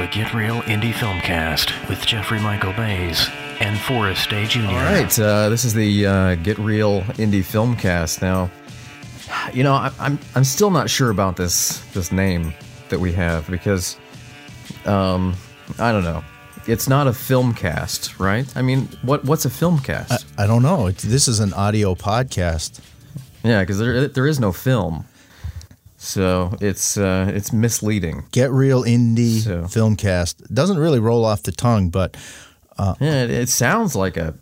the Get Real Indie Filmcast with Jeffrey Michael Bays and Forrest Day Jr. All right, uh, this is the uh, Get Real Indie Filmcast. Now, you know, I, I'm I'm still not sure about this this name that we have because, um, I don't know. It's not a film cast, right? I mean, what what's a filmcast? I don't know. It's, this is an audio podcast. yeah, because there there is no film, so it's uh, it's misleading. Get real indie So- filmcast doesn't really roll off the tongue, but Yeah, it, it sounds like a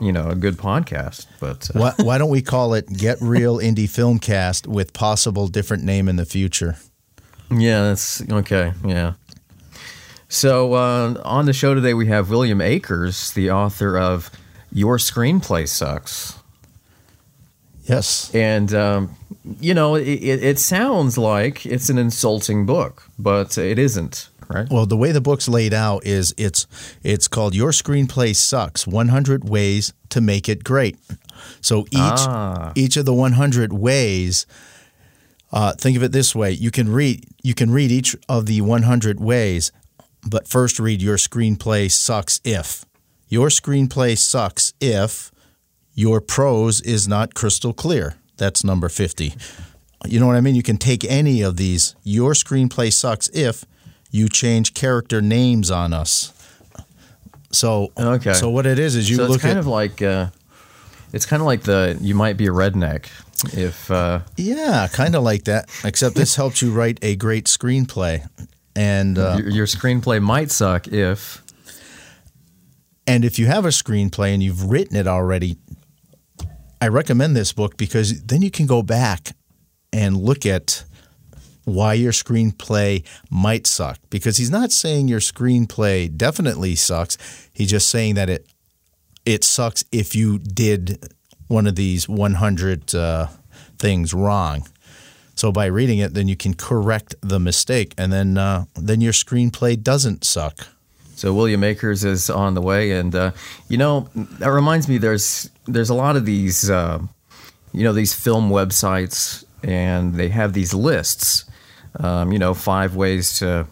you know a good podcast, but uh, why, why don't we call it Get Real Indie Film Cast with possible different name in the future? Yeah, that's okay. Yeah. So uh, on the show today, we have William Akers, the author of Your Screenplay Sucks. Yes. And, um, you know, it, it, sounds like it's an insulting book, but it isn't, right? Well, the way the book's laid out is it's it's called Your Screenplay Sucks: 100 Ways to Make It Great. So each Ah. each of the 100 ways uh, think of it this way: you can read you can read each of the 100 ways, but first read Your Screenplay Sucks if your screenplay sucks if your prose is not crystal clear. That's number 50. You know what I mean? You can take any of these. Your screenplay sucks if you change character names on us. So Okay. So what it is is you so look it's kind at of like uh, it's kind of like the you might be a redneck if uh, yeah, kind of like that. Except this helps you write a great screenplay, and uh, your, your screenplay might suck if and if you have a screenplay and you've written it already, I recommend this book because then you can go back and look at why your screenplay might suck. Because he's not saying your screenplay definitely sucks. He's just saying that it it sucks if you did one of these 100 uh, things wrong. So by reading it, then you can correct the mistake, and then uh, then your screenplay doesn't suck. So William Akers is on the way, and uh, you know that reminds me. There's there's a lot of these, uh, you know, these film websites, and they have these lists. Um, you know, five ways to,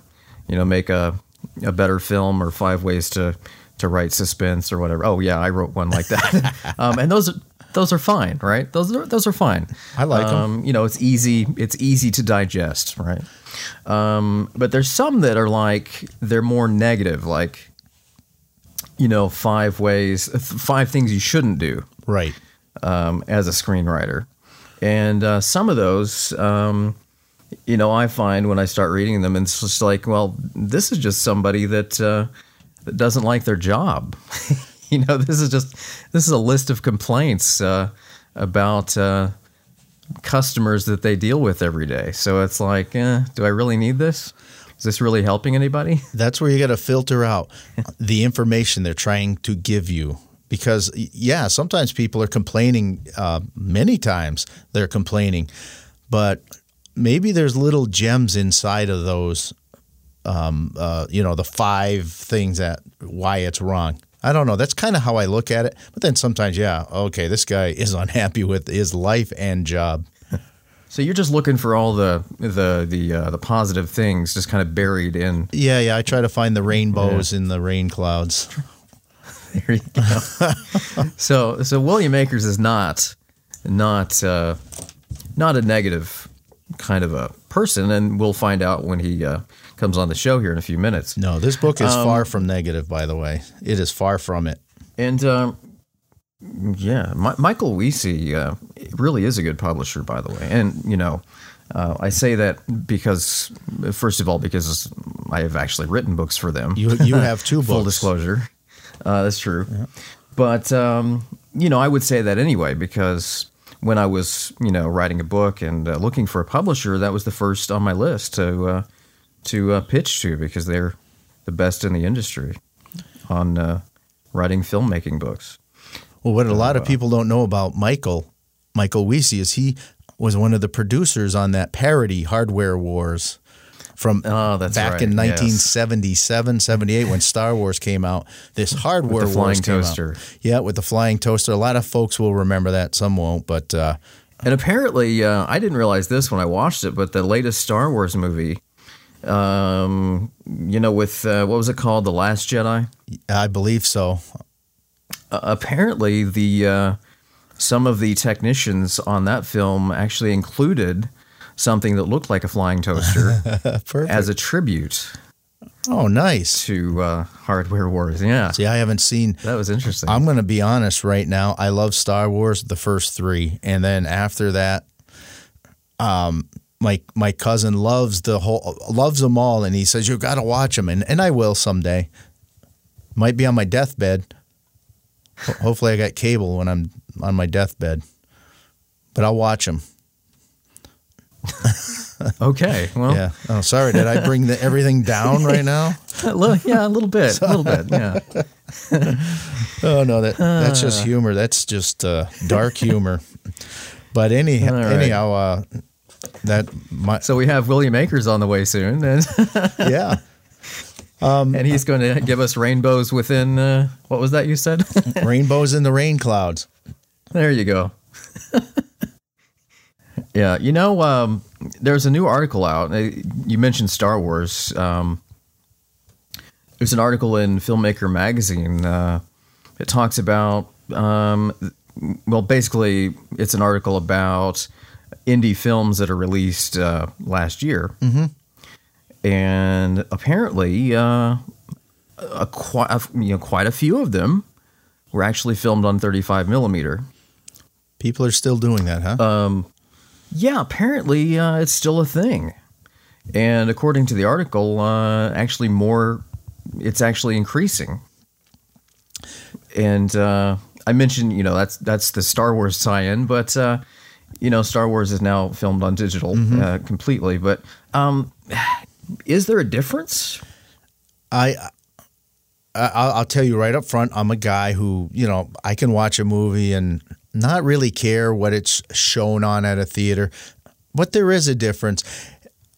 you know, make a a better film, or five ways to to write suspense, or whatever. Oh yeah, I wrote one like that. um, and those those are fine, right? Those are those are fine. I like. Um, you know, it's easy. It's easy to digest, right? Um, but there's some that are like they're more negative, like you know, five ways, five things you shouldn't do Right. um, as a screenwriter, and uh, some of those, um, you know, I find when I start reading them, it's just like, well, this is just somebody that uh, that doesn't like their job. you know, this is just this is a list of complaints uh, about. Uh, customers that they deal with every day. So it's like, eh, do I really need this? Is this really helping anybody? That's where you got to filter out the information they're trying to give you. Because, yeah, sometimes people are complaining, uh, many times they're complaining, but maybe there's little gems inside of those, um, uh, you know, the five things that why it's wrong. I don't know. That's kind of how I look at it. But then sometimes, yeah, okay, this guy is unhappy with his life and job. So you're just looking for all the the the uh, the positive things just kind of buried in. Yeah, yeah. I try to find the rainbows in the rain clouds. There you go. so so William Akers is not not uh, not a negative kind of a person, and we'll find out when he uh, comes on the show here in a few minutes. No, this book is Um, far from negative, by the way. It is far from it. And um, yeah, Mi- Michael Wiese uh, really is a good publisher, by the way. And you know, uh, I say that because, first of all, because I have actually written books for them. You you have two Full disclosure, uh, that's true. But um, you know, I would say that anyway because when I was you know writing a book and uh, looking for a publisher, that was the first on my list to uh, to uh, pitch to because they're the best in the industry on uh, writing filmmaking books. Well, what a lot of people don't know about Michael, Michael Wiese, is he was one of the producers on that parody Hardware Wars from Oh, that's back right, in yes. 1977, 78 when Star Wars came out. This Hardware the flying Wars out. toaster. Yeah, with the flying toaster. A lot of folks will remember that, some won't, but uh, And apparently, uh, I didn't realize this when I watched it, but the latest Star Wars movie Um, you know, with uh, what was it called, The Last Jedi? I believe so. Uh, apparently, the uh, some of the technicians on that film actually included something that looked like a flying toaster as a tribute oh, nice. to uh, Hardware Wars. Yeah, See, I haven't seen. that was interesting. I'm going to be honest right now. I love Star Wars, the first three, and then after that, um, my my cousin loves the whole loves them all, and he says you got to watch them, and and I will someday. Might be on my deathbed. Hopefully, I got cable when I'm on my deathbed, but I'll watch them. okay, well, Yeah. Oh, sorry. Did I bring the, everything down right now? a little, yeah, a little bit, a little bit, yeah. Oh no, that that's just humor. That's just uh, dark humor. But any All right. anyhow, uh, that my So we have William Akers on the way soon, and, yeah. and he's going to give us rainbows within uh, what was that you said? Rainbows in the rain clouds. there you go. yeah, you know, um, there's a new article out. You mentioned Star Wars. Um, there's an article in Filmmaker magazine. Uh, it talks about, um, well, basically, it's an article about indie films that are released uh, last year. Mm-hmm. And apparently, uh, a, quite, a, you know, quite a few of them were actually filmed on 35 millimeter. People are still doing that, huh? Yeah, apparently uh, it's still a thing. And according to the article, uh, actually more, it's actually increasing. And uh, I mentioned, you know, that's that's the Star Wars tie-in, but uh, you know, Star Wars is now filmed on digital uh, completely. But um, is there a difference? I, I I'll I'll tell you right up front. I'm a guy who you know I can watch a movie and not really care what it's shown on at a theater, but there is a difference,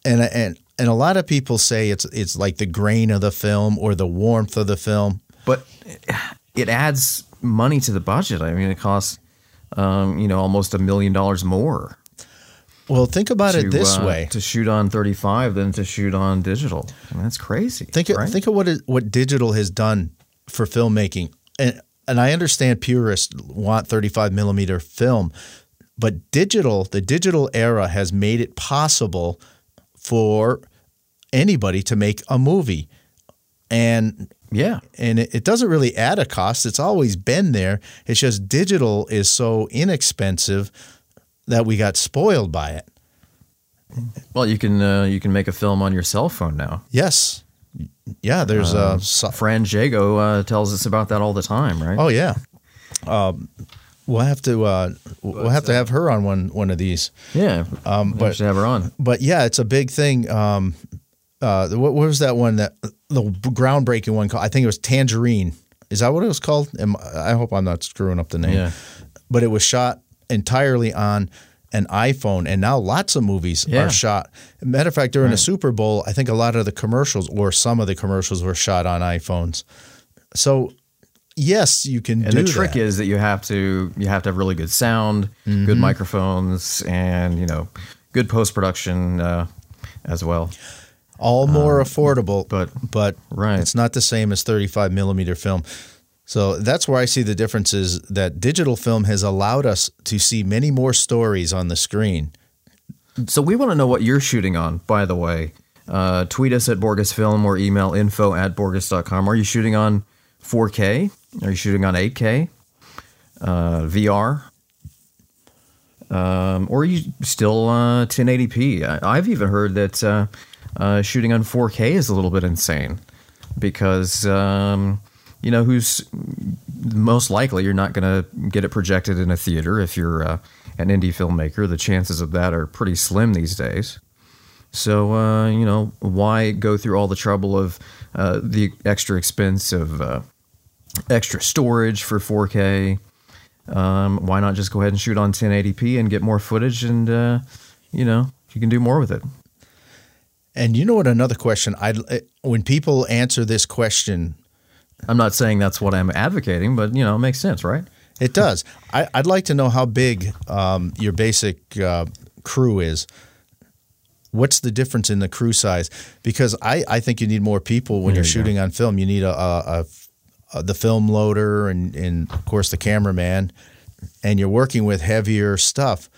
and and and a lot of people say it's it's like the grain of the film or the warmth of the film. But it adds money to the budget. I mean, it costs, um, you know, almost a million dollars more. Well, think about it this uh, way. to shoot on 35 than to shoot on digital. I mean, that's crazy. Think of, right? think of what it, what digital has done for filmmaking, and and I understand purists want 35 millimeter film, but digital, the digital era has made it possible for anybody to make a movie, and yeah, and it, it doesn't really add a cost. It's always been there. It's just digital is so inexpensive that we got spoiled by it. well, you can uh, you can make a film on your cell phone now. Yes, yeah. There's Um, a so- Fran Jago uh, tells us about that all the time, right? Oh yeah. Um, we'll have to uh, we'll have to have her on one one of these. yeah. um, We but- should have her on. But yeah, it's a big thing. Um, uh, what, what was that one that the groundbreaking one called? I think it was Tangerine. Is that what it was called? Am- I hope I'm not screwing up the name. Yeah. But it was shot entirely on an iPhone, and now lots of movies Yeah. are shot. Matter of fact, during the Super Bowl, I think a lot of the commercials or some of the commercials were shot on iPhones. So yes, you can And the trick that. is that you have to you have to have really good sound, good Mm-hmm. microphones, and you know, good post production uh, as well. All more affordable, Um, but- but right. it's not the same as 35 millimeter film. So that's where I see the difference is that digital film has allowed us to see many more stories on the screen. So we want to know what you're shooting on, by the way. Uh, tweet us at Borgus Film or email info at Borgus.com. Are you shooting on 4K? Are you shooting on 8K? Uh, VR? Um, or are you still uh, 1080p? I, I've even heard that uh, shooting on 4K is a little bit insane because, um, you know, who's most likely you're not going to get it projected in a theater if you're uh, an indie filmmaker. The chances of that are pretty slim these days. So, uh, you know, why go through all the trouble of uh, the extra expense of uh, extra storage for 4K? Um, why not just go ahead and shoot on 1080p and get more footage and, uh, you know, you can do more with it. And you know what? Another question I when people answer this question, I'm not saying that's what I'm advocating, but, you know, it makes sense, right? it does. I, I'd like to know how big um, your basic uh, crew is. what's the difference in the crew size? Because I, I think you need more people when There you're you shooting on film. You need a, a, a, a the film loader and, and of course the cameraman, and you're working with heavier stuff.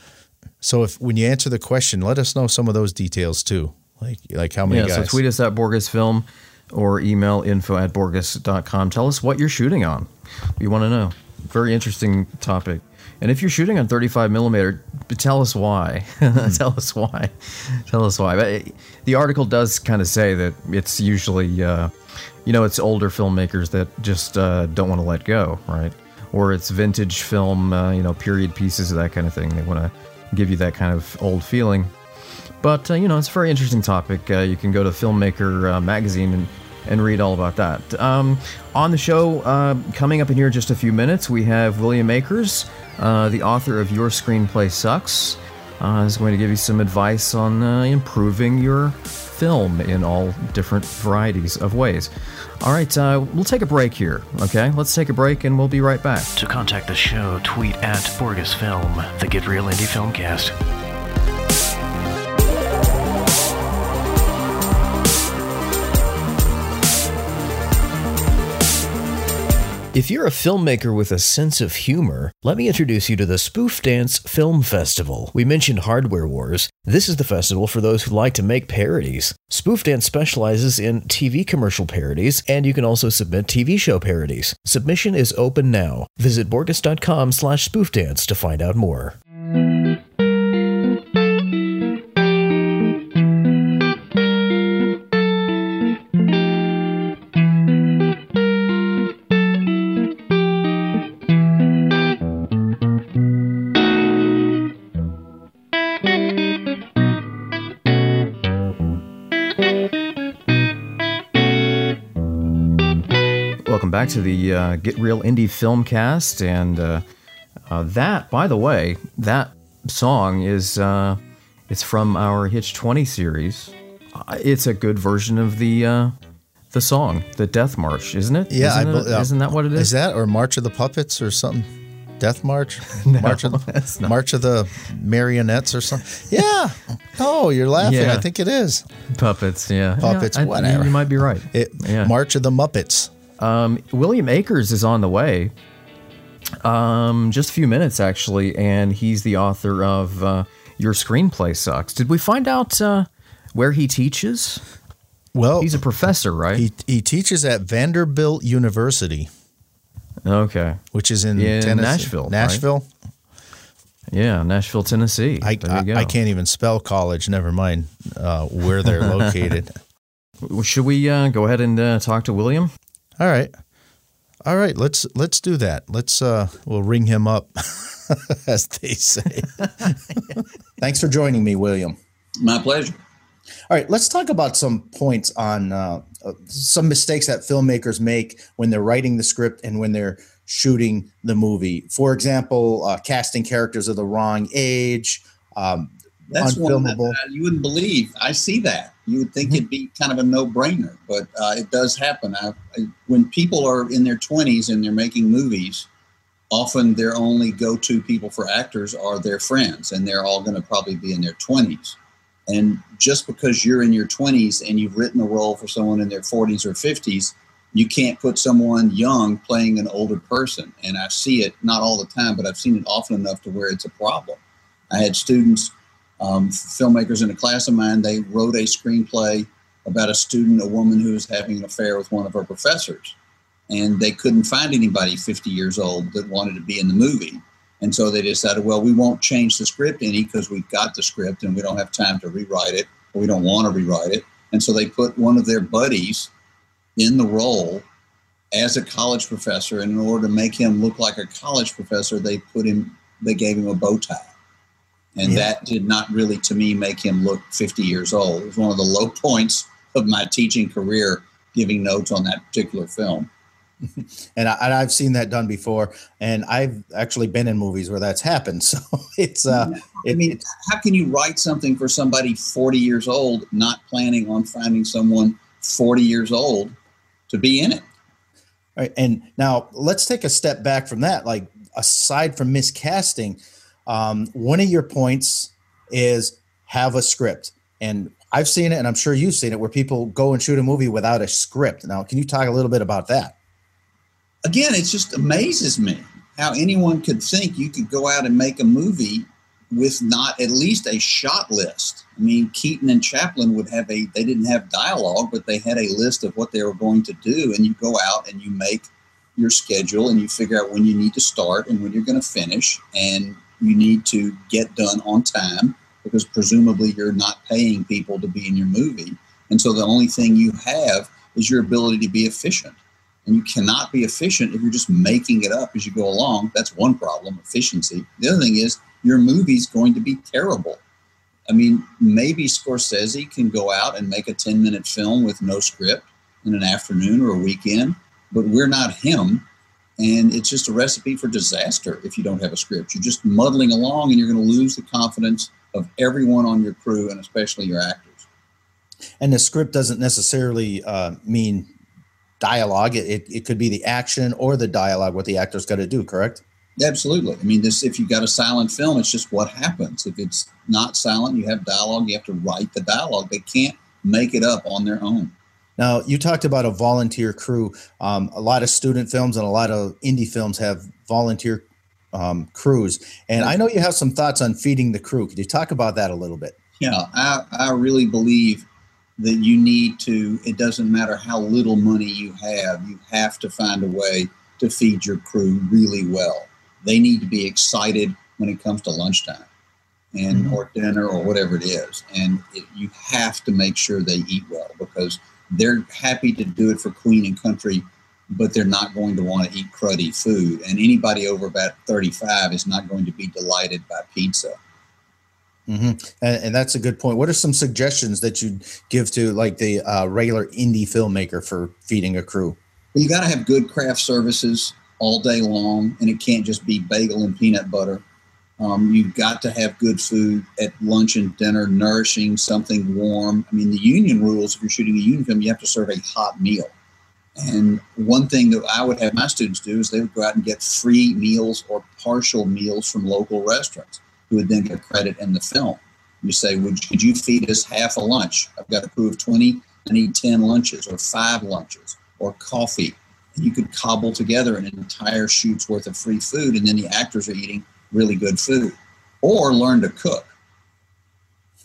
So if when you answer the question, let us know some of those details too. Like like how many Yeah, guys? so tweet us at Borgus Film or email info at Borgus.com. Tell us what you're shooting on. We want to know. Very interesting topic. And if you're shooting on 35 millimeter, tell us why. tell us why. Tell us why. But it- the article does kind of say that it's usually, uh, you know, it's older filmmakers that just uh, don't want to let go, right? Or it's vintage film, uh, you know, period pieces, of that kind of thing. They want to give you that kind of old feeling. But uh, you know, it's a very interesting topic. Uh, you can go to Filmmaker uh, magazine and, and read all about that. Um, on the show, uh, coming up in here just a few minutes, we have William Akers, uh, the author of Your Screenplay Sucks. Uh, is going to give you some advice on improving your film in all different varieties of ways. All right, uh, we'll take a break here. Okay, let's take a break and we'll be right back. To contact the show, tweet at Borgus Film, the Get Real Indie Filmcast. If you're a filmmaker with a sense of humor, let me introduce you to the Spoof Dance Film Festival. We mentioned Hardware Wars. This is the festival for those who like to make parodies. Spoof Dance specializes in TV commercial parodies, and you can also submit TV show parodies. Submission is open now. Visit Borgus.com slash spoofdance to find out more. Back to the uh, Get Real Indie Filmcast, and uh, uh, that, by the way, that song is uh, it's from our Hitch Twenty series. Uh, It's a good version of the uh, the song, the Death March, isn't it? yeah, isn't, I, it, uh, isn't that what it is? Is that or March of the Puppets or something? Death March, March of the, March of the Marionettes or something. Yeah. Oh, you're laughing. Yeah. I think it is. puppets? Yeah, Puppets, Yeah, I- whatever. You might be right. It, Yeah. March of the Muppets. Um, William Akers is on the way. Um, just a few minutes actually, and he's the author of uh, Your Screenplay Sucks. Did we find out uh, where he teaches? Well, He's a professor, right? he he teaches at Vanderbilt University, okay. which is in, In Tennessee. Nashville, right? Nashville. Yeah, Nashville, Tennessee. I, there you go. I, I can't even spell college. Never mind uh, where they're located. Should we uh, go ahead and uh, talk to William? All right. All right, let's let's do that. Let's uh we'll ring him up as they say. Thanks for joining me, William. My pleasure. All right, let's talk about some points on uh, uh, some mistakes that filmmakers make when they're writing the script and when they're shooting the movie. For example, uh, casting characters of the wrong age, um, That's one that uh, you wouldn't believe. I see that. You would think it'd be kind of a no-brainer, but uh, it does happen. I, I, when people are in their 20s and they're making movies, often their only go-to people for actors are their friends, and they're all going to probably be in their 20s. And just because you're in your 20s and you've written a role for someone in their 40s or 50s, you can't put someone young playing an older person. And I see it not all the time, but I've seen it often enough to where it's a problem. I had students, um, filmmakers in a class of mine, they wrote a screenplay about a student, a woman who was having an affair with one of her professors. And they couldn't find anybody 50 years old that wanted to be in the movie. And so they decided, well, we won't change the script any because we've got the script and we don't have time to rewrite it or we don't want to rewrite it. And so they put one of their buddies in the role as a college professor. And in order to make him look like a college professor, they put him, they gave him a bow tie. And Yeah. that did not really, to me, make him look 50 years old. It was one of the low points of my teaching career, giving notes on that particular film. and, I, and I've seen that done before, and I've actually been in movies where that's happened. So it's uh, I it, mean, how can you write something for somebody 40 years old, not planning on finding someone 40 years old to be in it? All right, and now let's take a step back from that. Like aside from miscasting, um, one of your points is have a script, and I've seen it, and I'm sure you've seen it, where people go and shoot a movie without a script. Now, can you talk a little bit about that? Again, it just amazes me how anyone could think you could go out and make a movie with not at least a shot list. I mean, Keaton and Chaplin would have a, they didn't have dialogue, but they had a list of what they were going to do. And you go out and you make your schedule and you figure out when you need to start and when you're going to finish. And you need to get done on time because presumably you're not paying people to be in your movie. And so the only thing you have is your ability to be efficient. And you cannot be efficient if you're just making it up as you go along. That's one problem, efficiency. The other thing is your movie's going to be terrible. I mean, maybe Scorsese can go out and make a 10 minute film with no script in an afternoon or a weekend, but we're not him. And it's just a recipe for disaster if you don't have a script. You're just muddling along and you're going to lose the confidence of everyone on your crew and especially your actors. And the script doesn't necessarily uh, mean dialogue. It, it, it could be the action or the dialogue, what the actor's got to do, correct? Absolutely. I mean, this if you've got a silent film, it's just what happens. If it's not silent, you have dialogue. You have to write the dialogue. They can't make it up on their own. Now, you talked about a volunteer crew. Um, a lot of student films and a lot of indie films have volunteer um, crews, and I know you have some thoughts on feeding the crew. Could you talk about that a little bit? Yeah, I, I really believe that you need to. It doesn't matter how little money you have. You have to find a way to feed your crew really well they need to be excited when it comes to lunchtime and mm-hmm. or dinner or whatever it is and it, you have to make sure they eat well because they're happy to do it for queen and country but they're not going to want to eat cruddy food and anybody over about 35 is not going to be delighted by pizza mm-hmm. and, and, that's a good point what are some suggestions that you'd give to like the uh, regular indie filmmaker for feeding a crew well you got to have good craft services all day long, and it can't just be bagel and peanut butter. Um, you've got to have good food at lunch and dinner, nourishing, something warm. I mean, the union rules, if you're shooting a union film, you have to serve a hot meal. And one thing that I would have my students do is they would go out and get free meals or partial meals from local restaurants who would then get credit in the film. You say, would, could you feed us half a lunch? I've got a crew of 20. I need 10 lunches or five lunches or coffee you could cobble together an entire shoot's worth of free food, and then the actors are eating really good food, or learn to cook.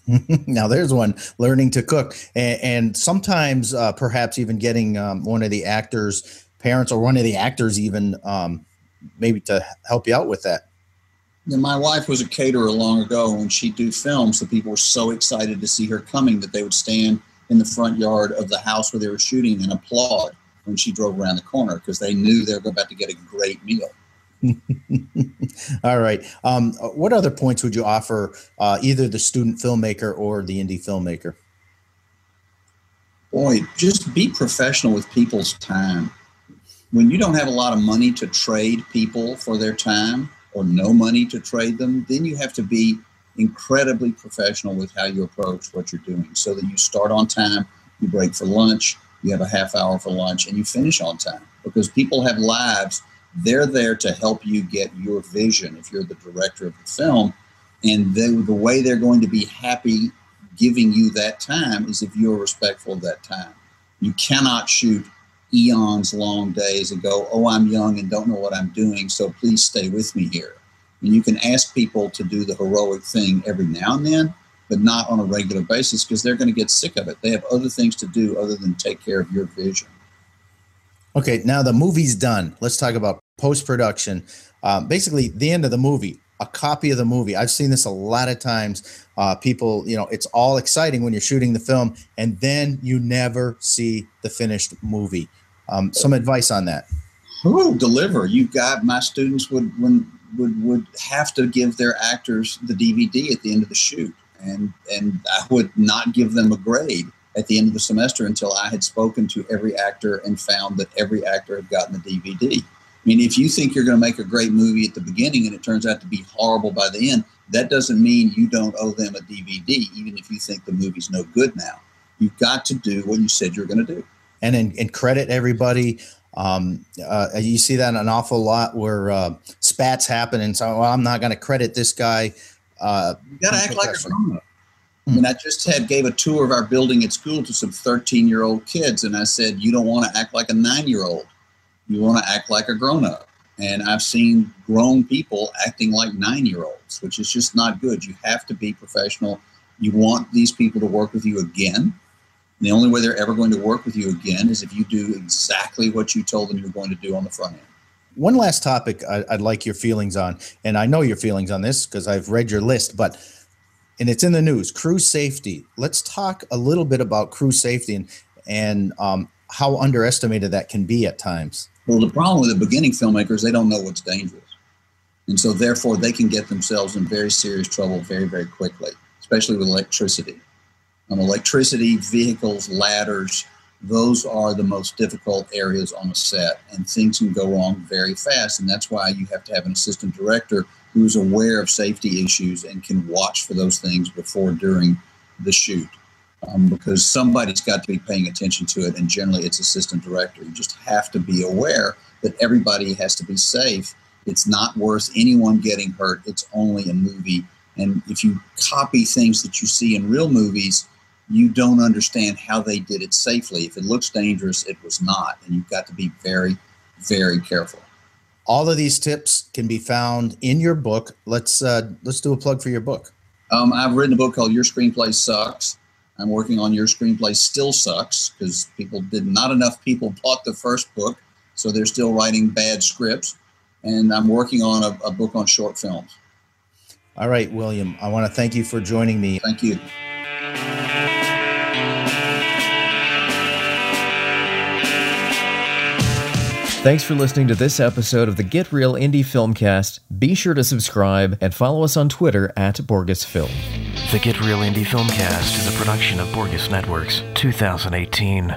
now there's one learning to cook, and, and sometimes uh, perhaps even getting um, one of the actors' parents or one of the actors even um, maybe to help you out with that. Yeah, my wife was a caterer long ago. When she'd do films, the people were so excited to see her coming that they would stand in the front yard of the house where they were shooting and applaud when she drove around the corner because they knew they were about to get a great meal. All right. Um, what other points would you offer uh, either the student filmmaker or the indie filmmaker? Boy, just be professional with people's time. When you don't have a lot of money to trade people for their time or no money to trade them, then you have to be incredibly professional with how you approach what you're doing so that you start on time, you break for lunch, you have a half hour for lunch, and you finish on time because people have lives. They're there to help you get your vision if you're the director of the film. And the way they're going to be happy giving you that time is if you're respectful of that time. You cannot shoot eons long days and go, oh, I'm young and don't know what I'm doing, so please stay with me here. And you can ask people to do the heroic thing every now and then, but not on a regular basis because they're going to get sick of it. They have other things to do other than take care of your vision. Okay, now the movie's done. Let's talk about post production. Um, basically, the end of the movie, a copy of the movie. I've seen this a lot of times. Uh, people, you know, it's all exciting when you're shooting the film, and then you never see the finished movie. Um, some advice on that. Who deliver? You've got my students would when would would have to give their actors the DVD at the end of the shoot and and I would not give them a grade at the end of the semester until I had spoken to every actor and found that every actor had gotten the DVD. I mean, if you think you're going to make a great movie at the beginning and it turns out to be horrible by the end, that doesn't mean you don't owe them a DVD, even if you think the movie's no good now. You've got to do what you said you're going to do. And and, and credit everybody. Um, uh, you see that an awful lot where uh, spats happen, and so well, I'm not going to credit this guy uh, you got to act like a grown up. I mean, I just had gave a tour of our building at school to some 13 year old kids, and I said, "You don't want to act like a nine year old. You want to act like a grown up." And I've seen grown people acting like nine year olds, which is just not good. You have to be professional. You want these people to work with you again. And the only way they're ever going to work with you again is if you do exactly what you told them you're going to do on the front end. One last topic I'd like your feelings on, and I know your feelings on this because I've read your list, but and it's in the news crew safety let's talk a little bit about crew safety and and um, how underestimated that can be at times well the problem with the beginning filmmakers they don't know what's dangerous. And so therefore they can get themselves in very serious trouble very very quickly especially with electricity. Um, electricity vehicles ladders those are the most difficult areas on a set and things can go wrong very fast and that's why you have to have an assistant director who's aware of safety issues and can watch for those things before during the shoot um, because somebody's got to be paying attention to it and generally it's assistant director. You just have to be aware that everybody has to be safe. It's not worth anyone getting hurt. It's only a movie. And if you copy things that you see in real movies you don't understand how they did it safely. If it looks dangerous it was not. And you've got to be very very careful. All of these tips can be found in your book. Let's uh, let's do a plug for your book. Um, I've written a book called Your Screenplay Sucks. I'm working on Your Screenplay Still Sucks because people did not enough people bought the first book, so they're still writing bad scripts. And I'm working on a, a book on short films. All right, William. I want to thank you for joining me. Thank you. Thanks for listening to this episode of the Get Real Indie Filmcast. Be sure to subscribe and follow us on Twitter at Borgus Film. The Get Real Indie Filmcast is a production of Borgus Networks, 2018.